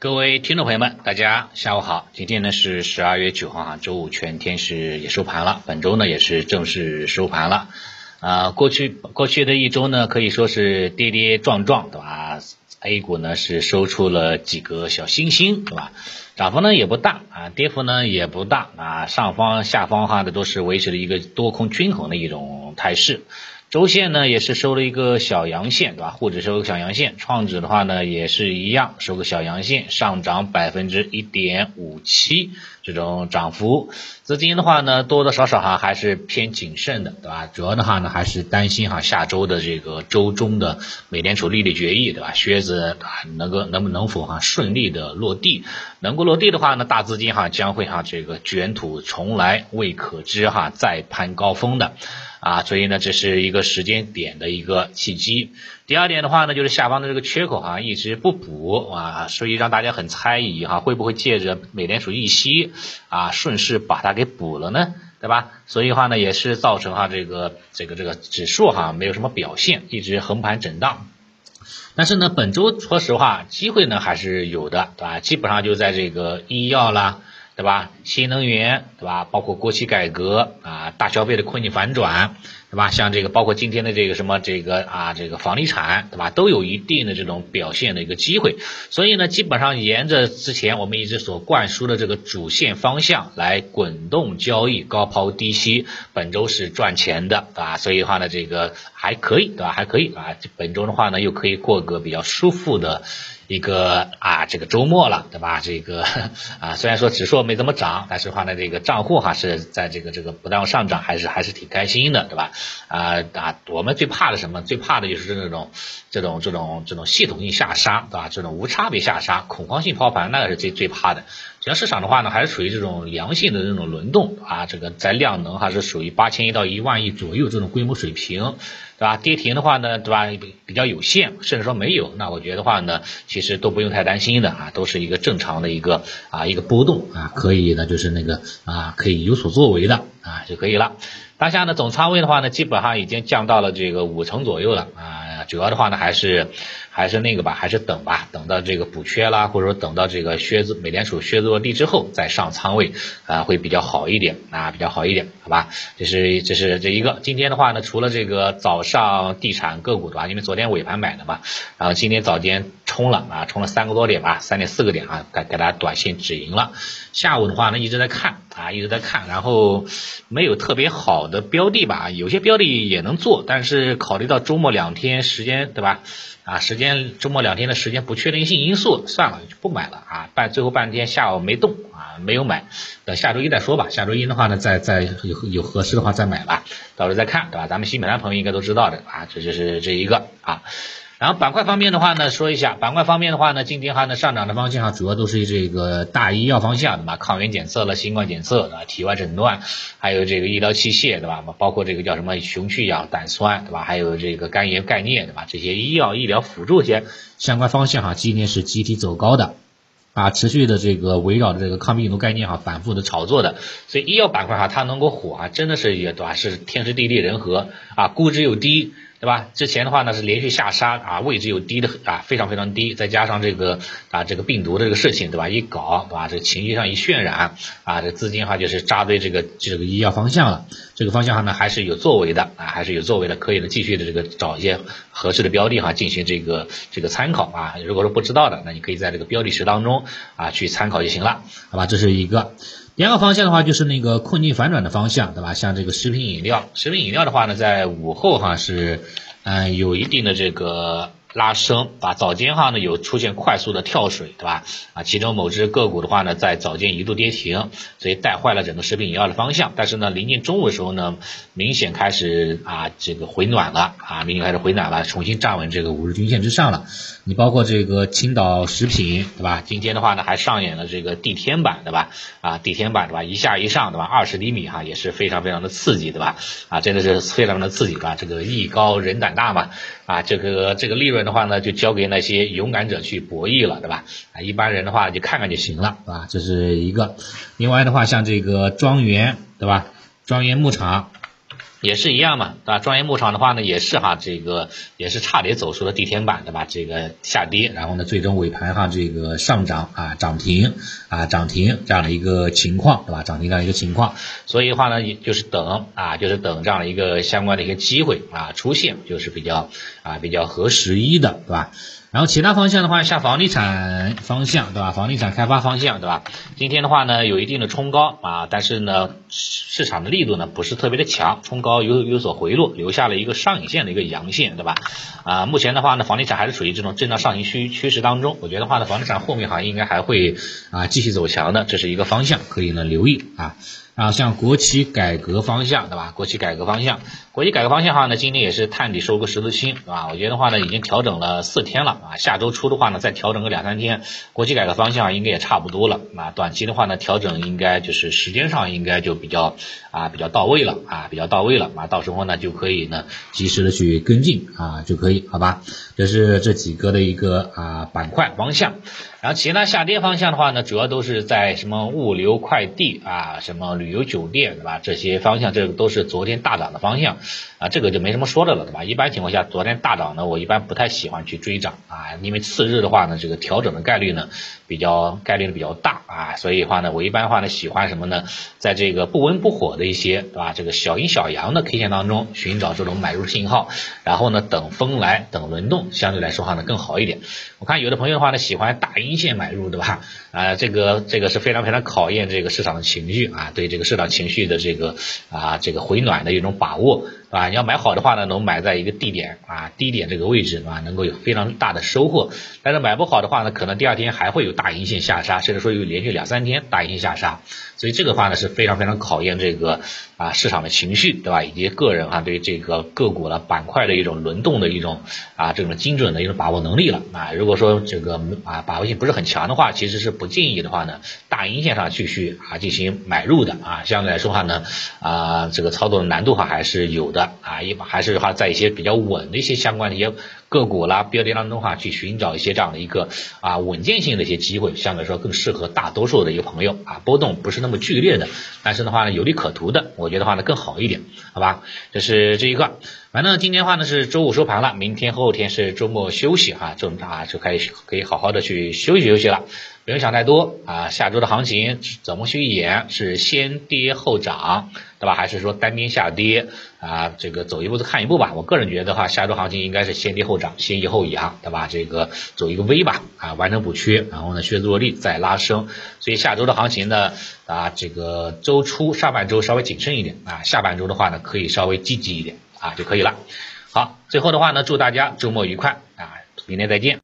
各位听众朋友们，大家下午好。今天呢是十二月九号啊，周五全天是也收盘了，本周呢也是正式收盘了。啊，过去过去的一周呢可以说是跌跌撞撞，对吧？A 股呢是收出了几个小星星，对吧？涨幅呢也不大啊，跌幅呢也不大啊，上方下方哈的都是维持了一个多空均衡的一种态势。周线呢也是收了一个小阳线，对吧？沪指收个小阳线，创指的话呢也是一样，收个小阳线，上涨百分之一点五七这种涨幅。资金的话呢多多少少哈还是偏谨慎的，对吧？主要的话呢还是担心哈下周的这个周中的美联储利率决议，对吧？靴子啊能够能不能否哈顺利的落地？能够落地的话呢，大资金哈将会哈这个卷土重来，未可知哈再攀高峰的。啊，所以呢，这是一个时间点的一个契机。第二点的话呢，就是下方的这个缺口哈一直不补啊，所以让大家很猜疑哈，会不会借着美联储议息啊，顺势把它给补了呢？对吧？所以的话呢，也是造成哈这个这个这个指数哈没有什么表现，一直横盘震荡。但是呢，本周说实话，机会呢还是有的，对吧？基本上就在这个医药啦。对吧？新能源，对吧？包括国企改革啊，大消费的困境反转，对吧？像这个，包括今天的这个什么这个啊，这个房地产，对吧？都有一定的这种表现的一个机会。所以呢，基本上沿着之前我们一直所灌输的这个主线方向来滚动交易，高抛低吸，本周是赚钱的，对吧？所以的话呢，这个还可以，对吧？还可以啊。本周的话呢，又可以过个比较舒服的。一个啊，这个周末了，对吧？这个啊，虽然说指数没怎么涨，但是话呢，这个账户哈是在这个这个不断上涨，还是还是挺开心的，对吧？啊啊，我们最怕的什么？最怕的就是这种这种这种这种系统性下杀，对吧？这种无差别下杀、恐慌性抛盘，那个是最最怕的。整个市场的话呢，还是属于这种良性的这种轮动啊，这个在量能还是属于八千亿到一万亿左右这种规模水平。对吧？跌停的话呢，对吧？比较有限，甚至说没有。那我觉得话呢，其实都不用太担心的啊，都是一个正常的一个啊一个波动啊，可以呢，就是那个啊可以有所作为的啊就可以了。当下呢，总仓位的话呢，基本上已经降到了这个五成左右了啊。主要的话呢，还是。还是那个吧，还是等吧，等到这个补缺啦，或者说等到这个靴子美联储靴子落地之后再上仓位啊，会比较好一点啊，比较好一点，好吧？这是这是这一个。今天的话呢，除了这个早上地产个股对吧？因为昨天尾盘买的嘛，然后今天早间冲了啊，冲了三个多点吧，三点四个点啊，给给大家短线止盈了。下午的话呢，一直在看啊，一直在看，然后没有特别好的标的吧，有些标的也能做，但是考虑到周末两天时间对吧？啊，时间周末两天的时间不确定性因素，算了就不买了啊。半最后半天下午没动啊，没有买，等下周一再说吧。下周一的话呢，再再有有合适的话再买吧，到时候再看，对吧？咱们新买单朋友应该都知道的啊，这就是这一个啊。然后板块方面的话呢，说一下板块方面的话呢，今天哈呢上涨的方向，主要都是这个大医药方向对吧？抗原检测了，新冠检测对吧？体外诊断，还有这个医疗器械对吧？包括这个叫什么雄去氧胆酸对吧？还有这个肝炎概念对吧？这些医药医疗辅助些相关方向哈，今天是集体走高的啊，持续的这个围绕着这个抗病毒概念哈，反复的炒作的，所以医药板块哈，它能够火啊，真的是也对吧？是天时地利人和啊，估值又低。对吧？之前的话呢是连续下杀啊，位置又低的啊，非常非常低，再加上这个啊这个病毒的这个事情，对吧？一搞，对吧？这情绪上一渲染啊，这资金哈就是扎堆这个这个医药方向了。这个方向哈呢还是有作为的啊，还是有作为的，可以呢继续的这个找一些合适的标的哈进行这个这个参考啊。如果说不知道的，那你可以在这个标的池当中啊去参考就行了，好吧？这是一个。第二个方向的话，就是那个困境反转的方向，对吧？像这个食品饮料，食品饮料的话呢，在午后哈是，嗯，有一定的这个。拉升啊，早间哈呢有出现快速的跳水，对吧？啊，其中某只个股的话呢，在早间一度跌停，所以带坏了整个食品饮料的方向。但是呢，临近中午的时候呢，明显开始啊这个回暖了啊，明显开始回暖了，重新站稳这个五日均线之上了。你包括这个青岛食品，对吧？今天的话呢，还上演了这个地天板，对吧？啊，地天板，对吧？一下一上，对吧？二十厘米哈，也是非常非常的刺激，对吧？啊，真的是非常的刺激，对吧？这个艺高人胆大嘛，啊，这个这个利润。的话呢，就交给那些勇敢者去博弈了，对吧？啊，一般人的话就看看就行了，啊？这是一个。另外的话，像这个庄园，对吧？庄园牧场也是一样嘛，对吧？专业牧场的话呢，也是哈，这个也是差点走出了地天板，对吧？这个下跌，然后呢，最终尾盘哈这个上涨啊，涨停啊，涨停这样的一个情况，对吧？涨停这样一个情况，所以的话呢，也就是等啊，就是等这样的一个相关的一些机会啊出现，就是比较啊比较合时宜的，对吧？然后其他方向的话，像房地产方向，对吧？房地产开发方向，对吧？今天的话呢，有一定的冲高啊，但是呢，市场的力度呢不是特别的强，冲高有有所回落，留下了一个上影线的一个阳线，对吧？啊，目前的话呢，房地产还是处于这种震荡上行趋趋势当中，我觉得话呢，房地产后面好像应该还会啊继续走强的，这是一个方向，可以呢留意啊。然后像国企改革方向，对吧？国企改革方向，国企改革方向的话呢，今天也是探底收个十字星，对吧？我觉得话呢，已经调整了四天了啊，下周初的话呢，再调整个两三天，国企改革方向应该也差不多了啊。短期的话呢，调整应该就是时间上应该就比较啊比较到位了啊，比较到位了啊，到时候呢就可以呢及时的去跟进啊就可以，好吧？这是这几个的一个啊板块方向。然后其他下跌方向的话呢，主要都是在什么物流快递啊，什么旅游酒店，对吧？这些方向，这都是昨天大涨的方向啊，这个就没什么说的了，对吧？一般情况下，昨天大涨呢，我一般不太喜欢去追涨啊，因为次日的话呢，这个调整的概率呢比较概率比较大啊，所以的话呢，我一般的话呢喜欢什么呢？在这个不温不火的一些，对吧？这个小阴小阳的 K 线当中寻找这种买入信号，然后呢等风来，等轮动，相对来说话呢更好一点。我看有的朋友的话呢喜欢大。阴线买入对吧？啊，这个这个是非常非常考验这个市场的情绪啊，对这个市场情绪的这个啊这个回暖的一种把握。啊，你要买好的话呢，能买在一个低点啊，低点这个位置啊，能够有非常大的收获。但是买不好的话呢，可能第二天还会有大阴线下杀，甚至说有连续两三天大阴线下杀。所以这个话呢是非常非常考验这个啊市场的情绪，对吧？以及个人啊对这个个股的板块的一种轮动的一种啊这种精准的一种把握能力了啊。如果说这个啊把握性不是很强的话，其实是不建议的话呢，大阴线上继续啊进行买入的啊。相对来说话呢啊这个操作的难度哈还是有的。啊，一还是话在一些比较稳的一些相关的一些个股啦标的当中哈，去寻找一些这样的一个啊稳健性的一些机会，相对来说更适合大多数的一个朋友啊，波动不是那么剧烈的，但是的话呢有利可图的，我觉得话呢更好一点，好吧？这是这一个，反正今天的话呢是周五收盘了，明天后天是周末休息哈，周啊就可以可以好好的去休息休息了。不用想太多啊，下周的行情怎么去演？是先跌后涨，对吧？还是说单边下跌啊？这个走一步看一步吧。我个人觉得的话，下周行情应该是先跌后涨，先抑后扬，对吧？这个走一个 V 吧，啊，完成补缺，然后呢，削弱力再拉升。所以下周的行情呢，啊，这个周初上半周稍微谨慎一点啊，下半周的话呢，可以稍微积极一点啊，就可以了。好，最后的话呢，祝大家周末愉快啊，明天再见。